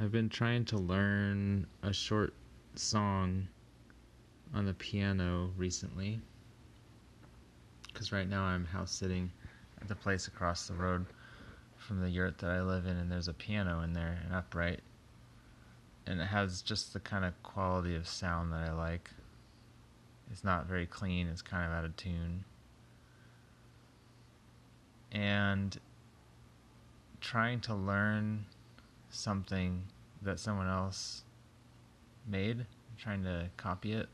I've been trying to learn a short song on the piano recently. Because right now I'm house sitting at the place across the road from the yurt that I live in, and there's a piano in there, an upright. And it has just the kind of quality of sound that I like. It's not very clean, it's kind of out of tune. And trying to learn something that someone else made, trying to copy it,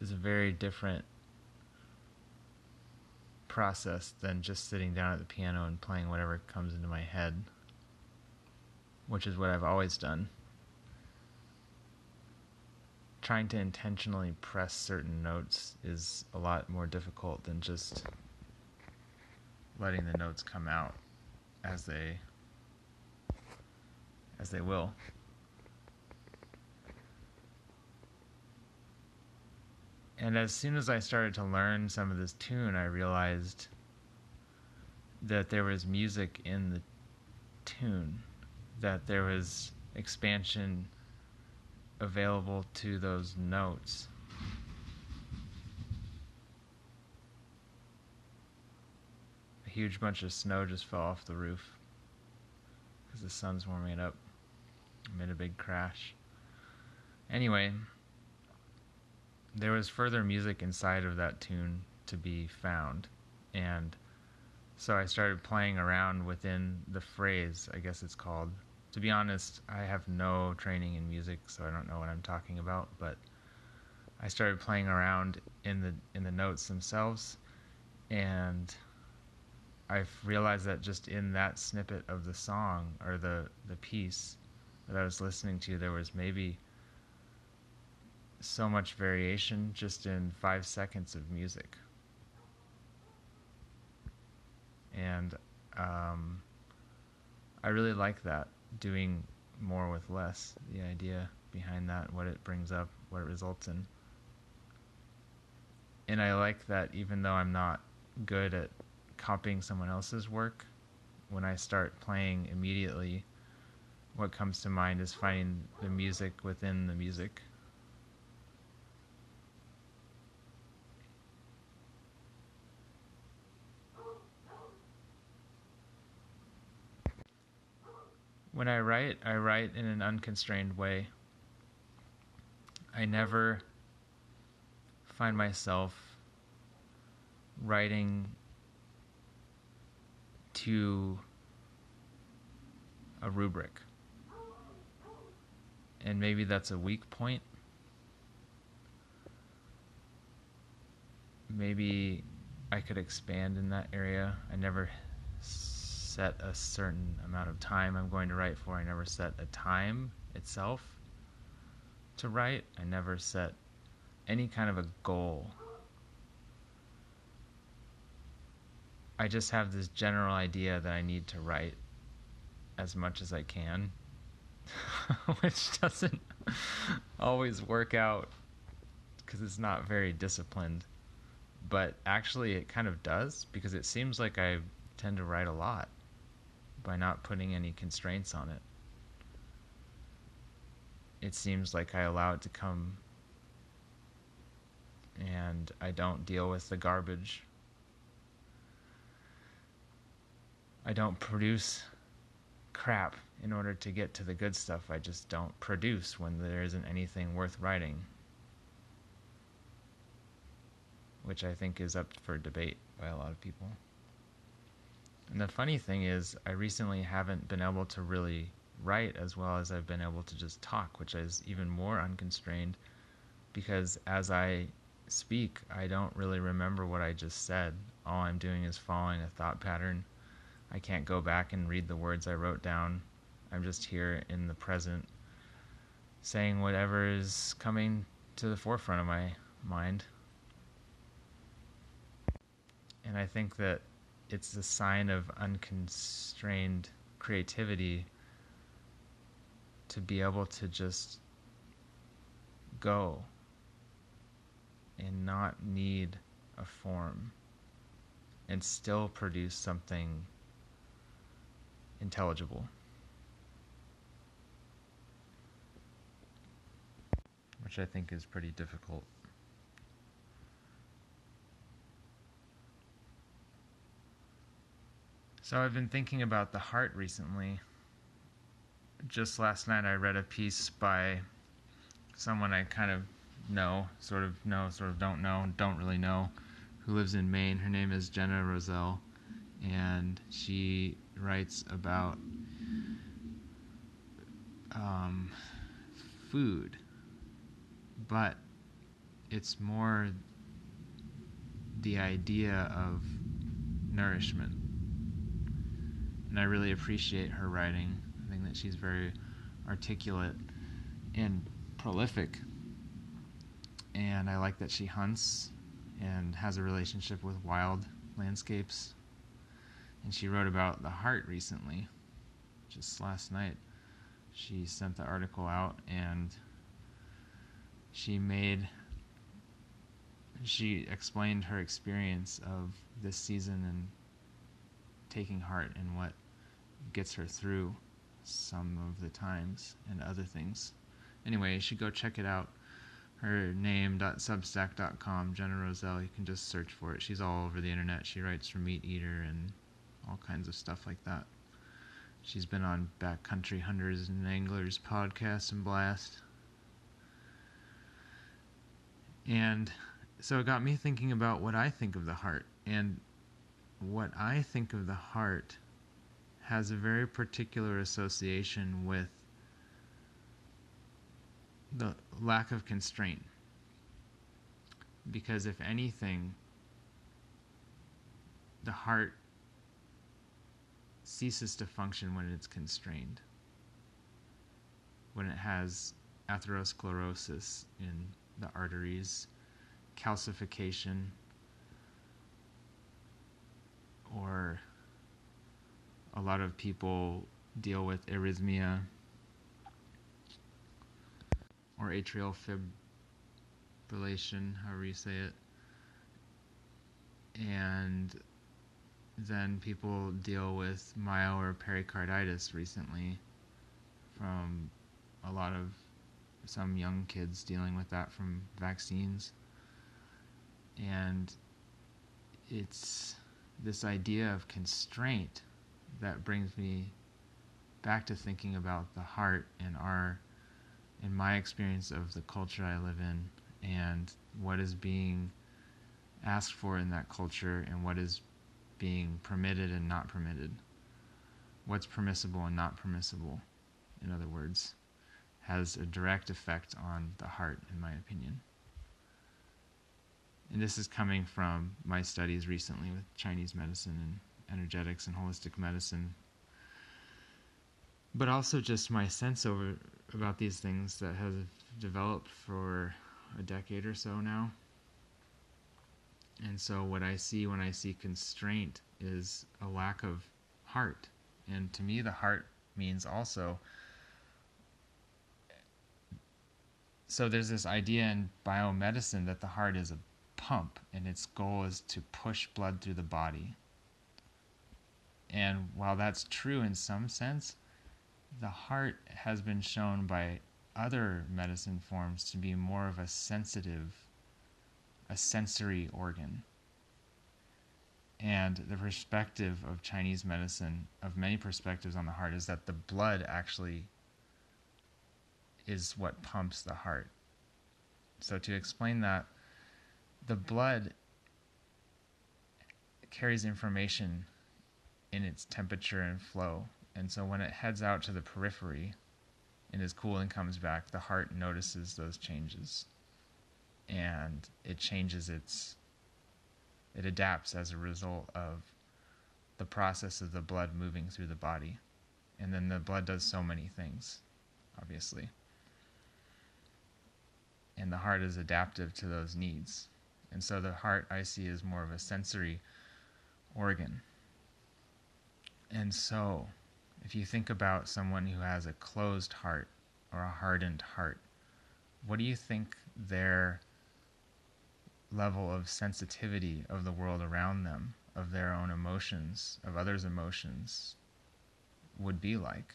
is a very different process than just sitting down at the piano and playing whatever comes into my head, which is what I've always done. Trying to intentionally press certain notes is a lot more difficult than just letting the notes come out as they as they will. And as soon as I started to learn some of this tune, I realized that there was music in the tune, that there was expansion available to those notes. A huge bunch of snow just fell off the roof because the sun's warming it up. Made a big crash. Anyway, there was further music inside of that tune to be found. And so I started playing around within the phrase, I guess it's called. To be honest, I have no training in music, so I don't know what I'm talking about, but I started playing around in the in the notes themselves and I've realized that just in that snippet of the song or the the piece that I was listening to there was maybe so much variation just in five seconds of music. And um, I really like that, doing more with less, the idea behind that, what it brings up, what it results in. And I like that even though I'm not good at copying someone else's work, when I start playing immediately, what comes to mind is finding the music within the music When I write, I write in an unconstrained way. I never find myself writing to a rubric. And maybe that's a weak point. Maybe I could expand in that area. I never set a certain amount of time I'm going to write for. I never set a time itself to write. I never set any kind of a goal. I just have this general idea that I need to write as much as I can, which doesn't always work out because it's not very disciplined. But actually, it kind of does because it seems like I tend to write a lot by not putting any constraints on it. It seems like I allow it to come and I don't deal with the garbage. I don't produce crap in order to get to the good stuff. I just don't produce when there isn't anything worth writing. Which I think is up for debate by a lot of people. And the funny thing is, I recently haven't been able to really write as well as I've been able to just talk, which is even more unconstrained because as I speak, I don't really remember what I just said. All I'm doing is following a thought pattern. I can't go back and read the words I wrote down. I'm just here in the present, saying whatever is coming to the forefront of my mind. And I think that it's a sign of unconstrained creativity to be able to just go and not need a form and still produce something intelligible. which I think is pretty difficult. So I've been thinking about the heart recently. Just last night I read a piece by someone I kind of know, sort of know, sort of don't know, don't really know, who lives in Maine. Her name is Jenna Rozelle, and she writes about um, food, but it's more the idea of nourishment. And I really appreciate her writing. I think that she's very articulate and prolific. And I like that she hunts and has a relationship with wild landscapes. And she wrote about the heart recently, just last night. She sent the article out and she made she explained her experience of this season and taking heart and what gets her through some of the times and other things. Anyway, you should go check it out. Her name.substack.com, Jenna Rozelle. You can just search for it. She's all over the internet. She writes for Meat Eater and all kinds of stuff like that. She's been on Backcountry Hunters and Anglers podcast and blast. And so it got me thinking about what I think of the heart. And what I think of the heart has a very particular association with the lack of constraint. Because if anything, the heart ceases to function when it's constrained. When it has atherosclerosis in the arteries, calcification, or a lot of people deal with arrhythmia or atrial fibrillation, however you say it. And then people deal with myo or pericarditis recently from a lot of some young kids dealing with that from vaccines. And it's this idea of constraint that brings me back to thinking about the heart and our in my experience of the culture I live in and what is being asked for in that culture and what is being permitted and not permitted. What's permissible and not permissible, in other words, has a direct effect on the heart, in my opinion. And this is coming from my studies recently with Chinese medicine and energetics and holistic medicine, but also just my sense over about these things that has developed for a decade or so now. And so, what I see when I see constraint is a lack of heart. And to me, the heart means also. So, there's this idea in biomedicine that the heart is a pump, and its goal is to push blood through the body. And while that's true in some sense, the heart has been shown by other medicine forms to be more of a sensitive, a sensory organ. And the perspective of Chinese medicine, of many perspectives on the heart, is that the blood actually is what pumps the heart. So, to explain that, the blood carries information in its temperature and flow. And so when it heads out to the periphery and is cool and comes back, the heart notices those changes. And it changes its, it adapts as a result of the process of the blood moving through the body. And then the blood does so many things, obviously. And the heart is adaptive to those needs. And so the heart I see is more of a sensory organ and so, if you think about someone who has a closed heart or a hardened heart, what do you think their level of sensitivity of the world around them, of their own emotions, of others' emotions, would be like?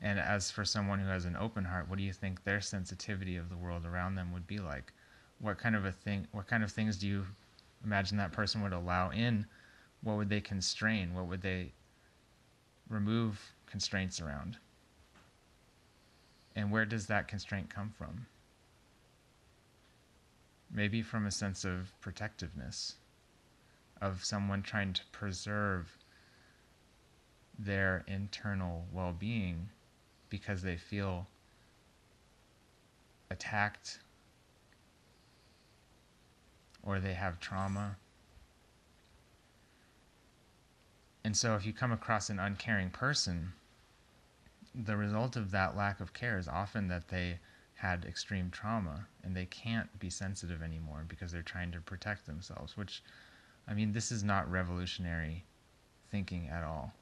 And as for someone who has an open heart, what do you think their sensitivity of the world around them would be like? What kind of a thing what kind of things do you imagine that person would allow in? What would they constrain? What would they remove constraints around? And where does that constraint come from? Maybe from a sense of protectiveness, of someone trying to preserve their internal well being because they feel attacked or they have trauma. And so, if you come across an uncaring person, the result of that lack of care is often that they had extreme trauma and they can't be sensitive anymore because they're trying to protect themselves, which, I mean, this is not revolutionary thinking at all.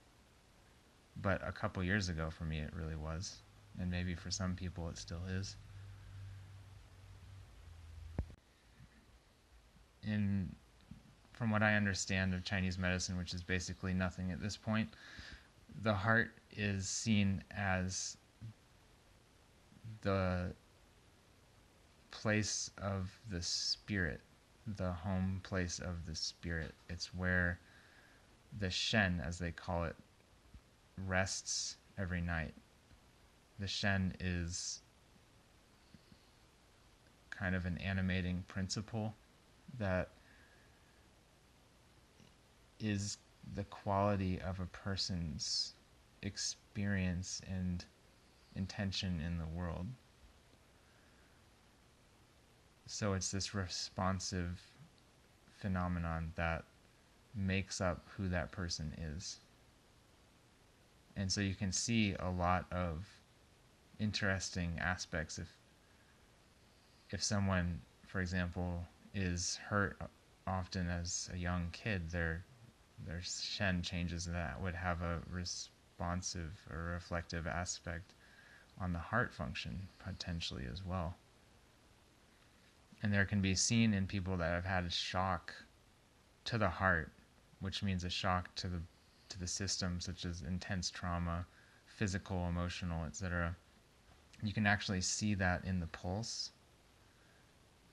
But a couple years ago for me it really was and maybe for some people it still is. In from what i understand of chinese medicine which is basically nothing at this point the heart is seen as the place of the spirit the home place of the spirit it's where the shen as they call it rests every night. The Shen is kind of an animating principle that is the quality of a person's experience and intention in the world. So it's this responsive phenomenon that makes up who that person is. And so you can see a lot of interesting aspects. If if someone for example is hurt often as a young kid their their shen changes that would have a responsive or reflective aspect on the heart function potentially as well and there can be seen in people that have had a shock to the heart which means a shock to the to the system, such as intense trauma, physical, emotional, etc. You can actually see that in the pulse.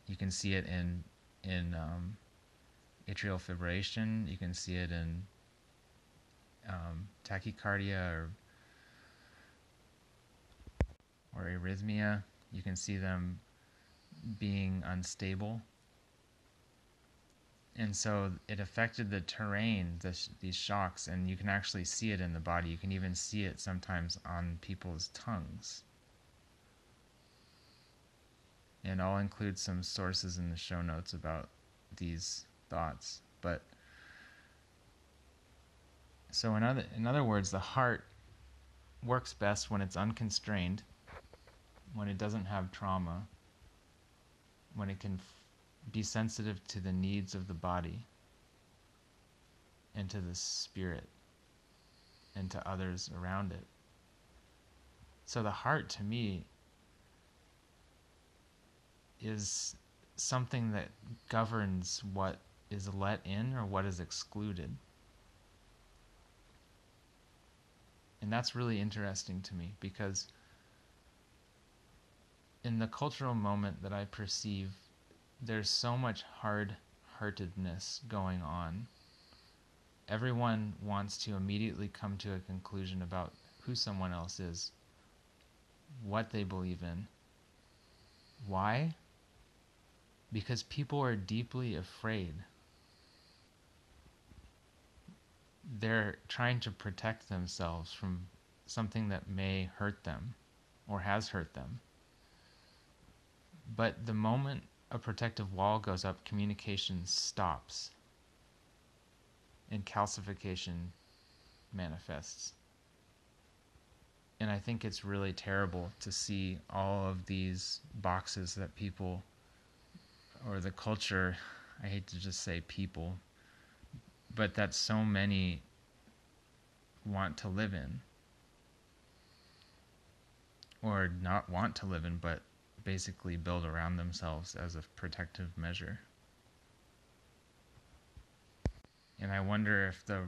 You can see it in in um, atrial fibrillation. You can see it in um, tachycardia or or arrhythmia. You can see them being unstable. And so it affected the terrain this, these shocks and you can actually see it in the body. You can even see it sometimes on people's tongues. And i'll include some sources in the show notes about these thoughts but so in other in other words the heart works best when it's unconstrained when it doesn't have trauma when it can be sensitive to the needs of the body and to the spirit and to others around it. So the heart to me is something that governs what is let in or what is excluded. And that's really interesting to me because in the cultural moment that I perceive there's so much hard heartedness going on. Everyone wants to immediately come to a conclusion about who someone else is, what they believe in. Why? Because people are deeply afraid. They're trying to protect themselves from something that may hurt them or has hurt them. But the moment a protective wall goes up, communication stops and calcification manifests. And I think it's really terrible to see all of these boxes that people or the culture, I hate to just say people, but that so many want to live in. Or not want to live in, but basically build around themselves as a protective measure. And I wonder if the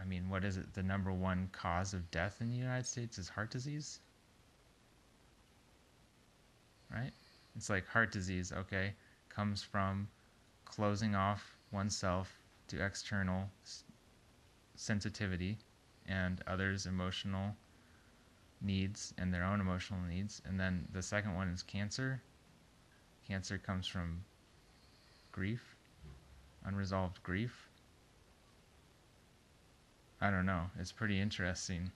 I mean, what is it? The number one cause of death in the United States is heart disease. Right? It's like heart disease, okay, comes from closing off oneself to external sensitivity and others' emotional needs and their own emotional needs. And then the second one is cancer. Cancer comes from grief, unresolved grief. I don't know. It's pretty interesting.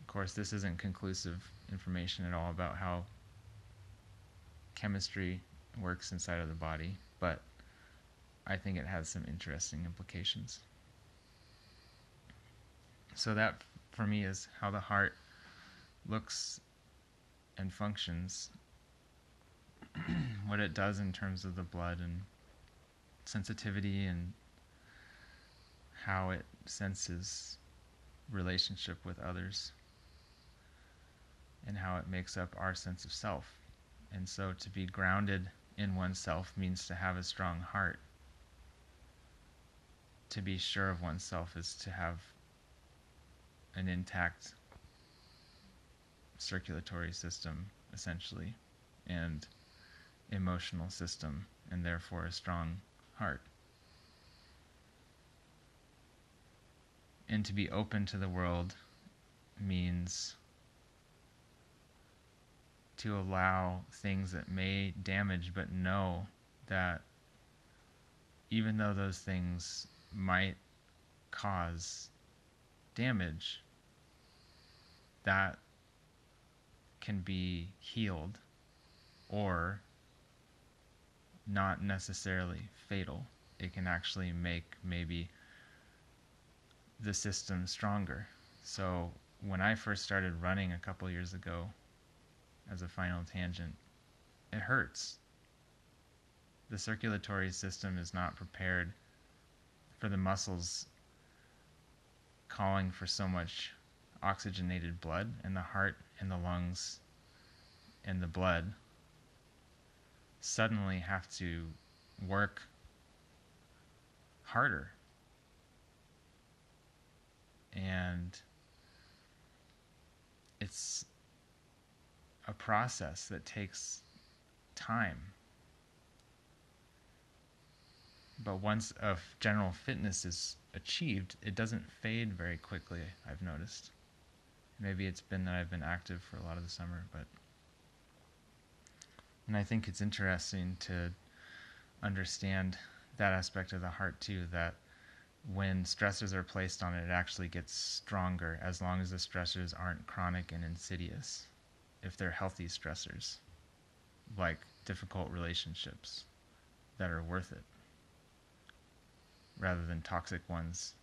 Of course, this isn't conclusive information at all about how chemistry works inside of the body, but I think it has some interesting implications. So, that for me is how the heart looks and functions, what it does in terms of the blood and sensitivity, and how it senses relationship with others, and how it makes up our sense of self. And so, to be grounded in oneself means to have a strong heart to be sure of oneself is to have an intact circulatory system, essentially, and emotional system, and therefore a strong heart. And to be open to the world means to allow things that may damage, but know that even though those things might cause damage that can be healed or not necessarily fatal. It can actually make maybe the system stronger. So when I first started running a couple years ago as a final tangent, it hurts. The circulatory system is not prepared for the muscles calling for so much oxygenated blood and the heart and the lungs and the blood suddenly have to work harder. And it's a process that takes time. But once a general fitness is achieved, it doesn't fade very quickly, I've noticed. Maybe it's been that I've been active for a lot of the summer, but. And I think it's interesting to understand that aspect of the heart too, that when stressors are placed on it, it actually gets stronger as long as the stressors aren't chronic and insidious. If they're healthy stressors, like difficult relationships that are worth it rather than toxic ones,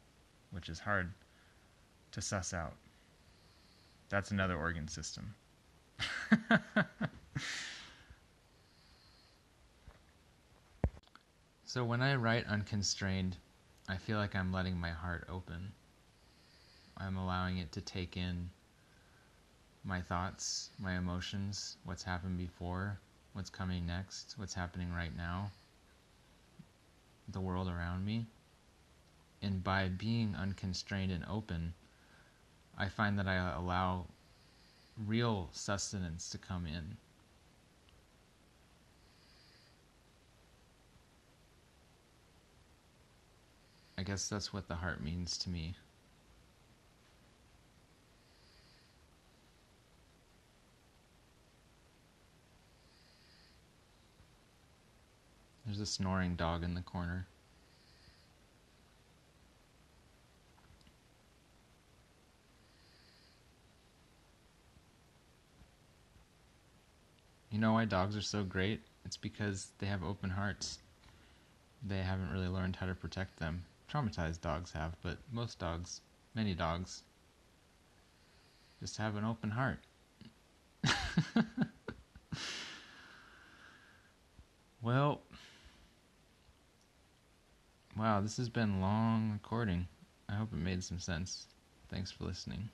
which is hard to suss out. That's another organ system. so when I write unconstrained, I feel like I'm letting my heart open. I'm allowing it to take in my thoughts, my emotions, what's happened before, what's coming next, what's happening right now, the world around me and by being unconstrained and open, I find that I allow real sustenance to come in. I guess that's what the heart means to me. There's a snoring dog in the corner. You know why dogs are so great? It's because they have open hearts. They haven't really learned how to protect them. Traumatized dogs have, but most dogs, many dogs, just have an open heart. well, wow, this has been long recording. I hope it made some sense. Thanks for listening.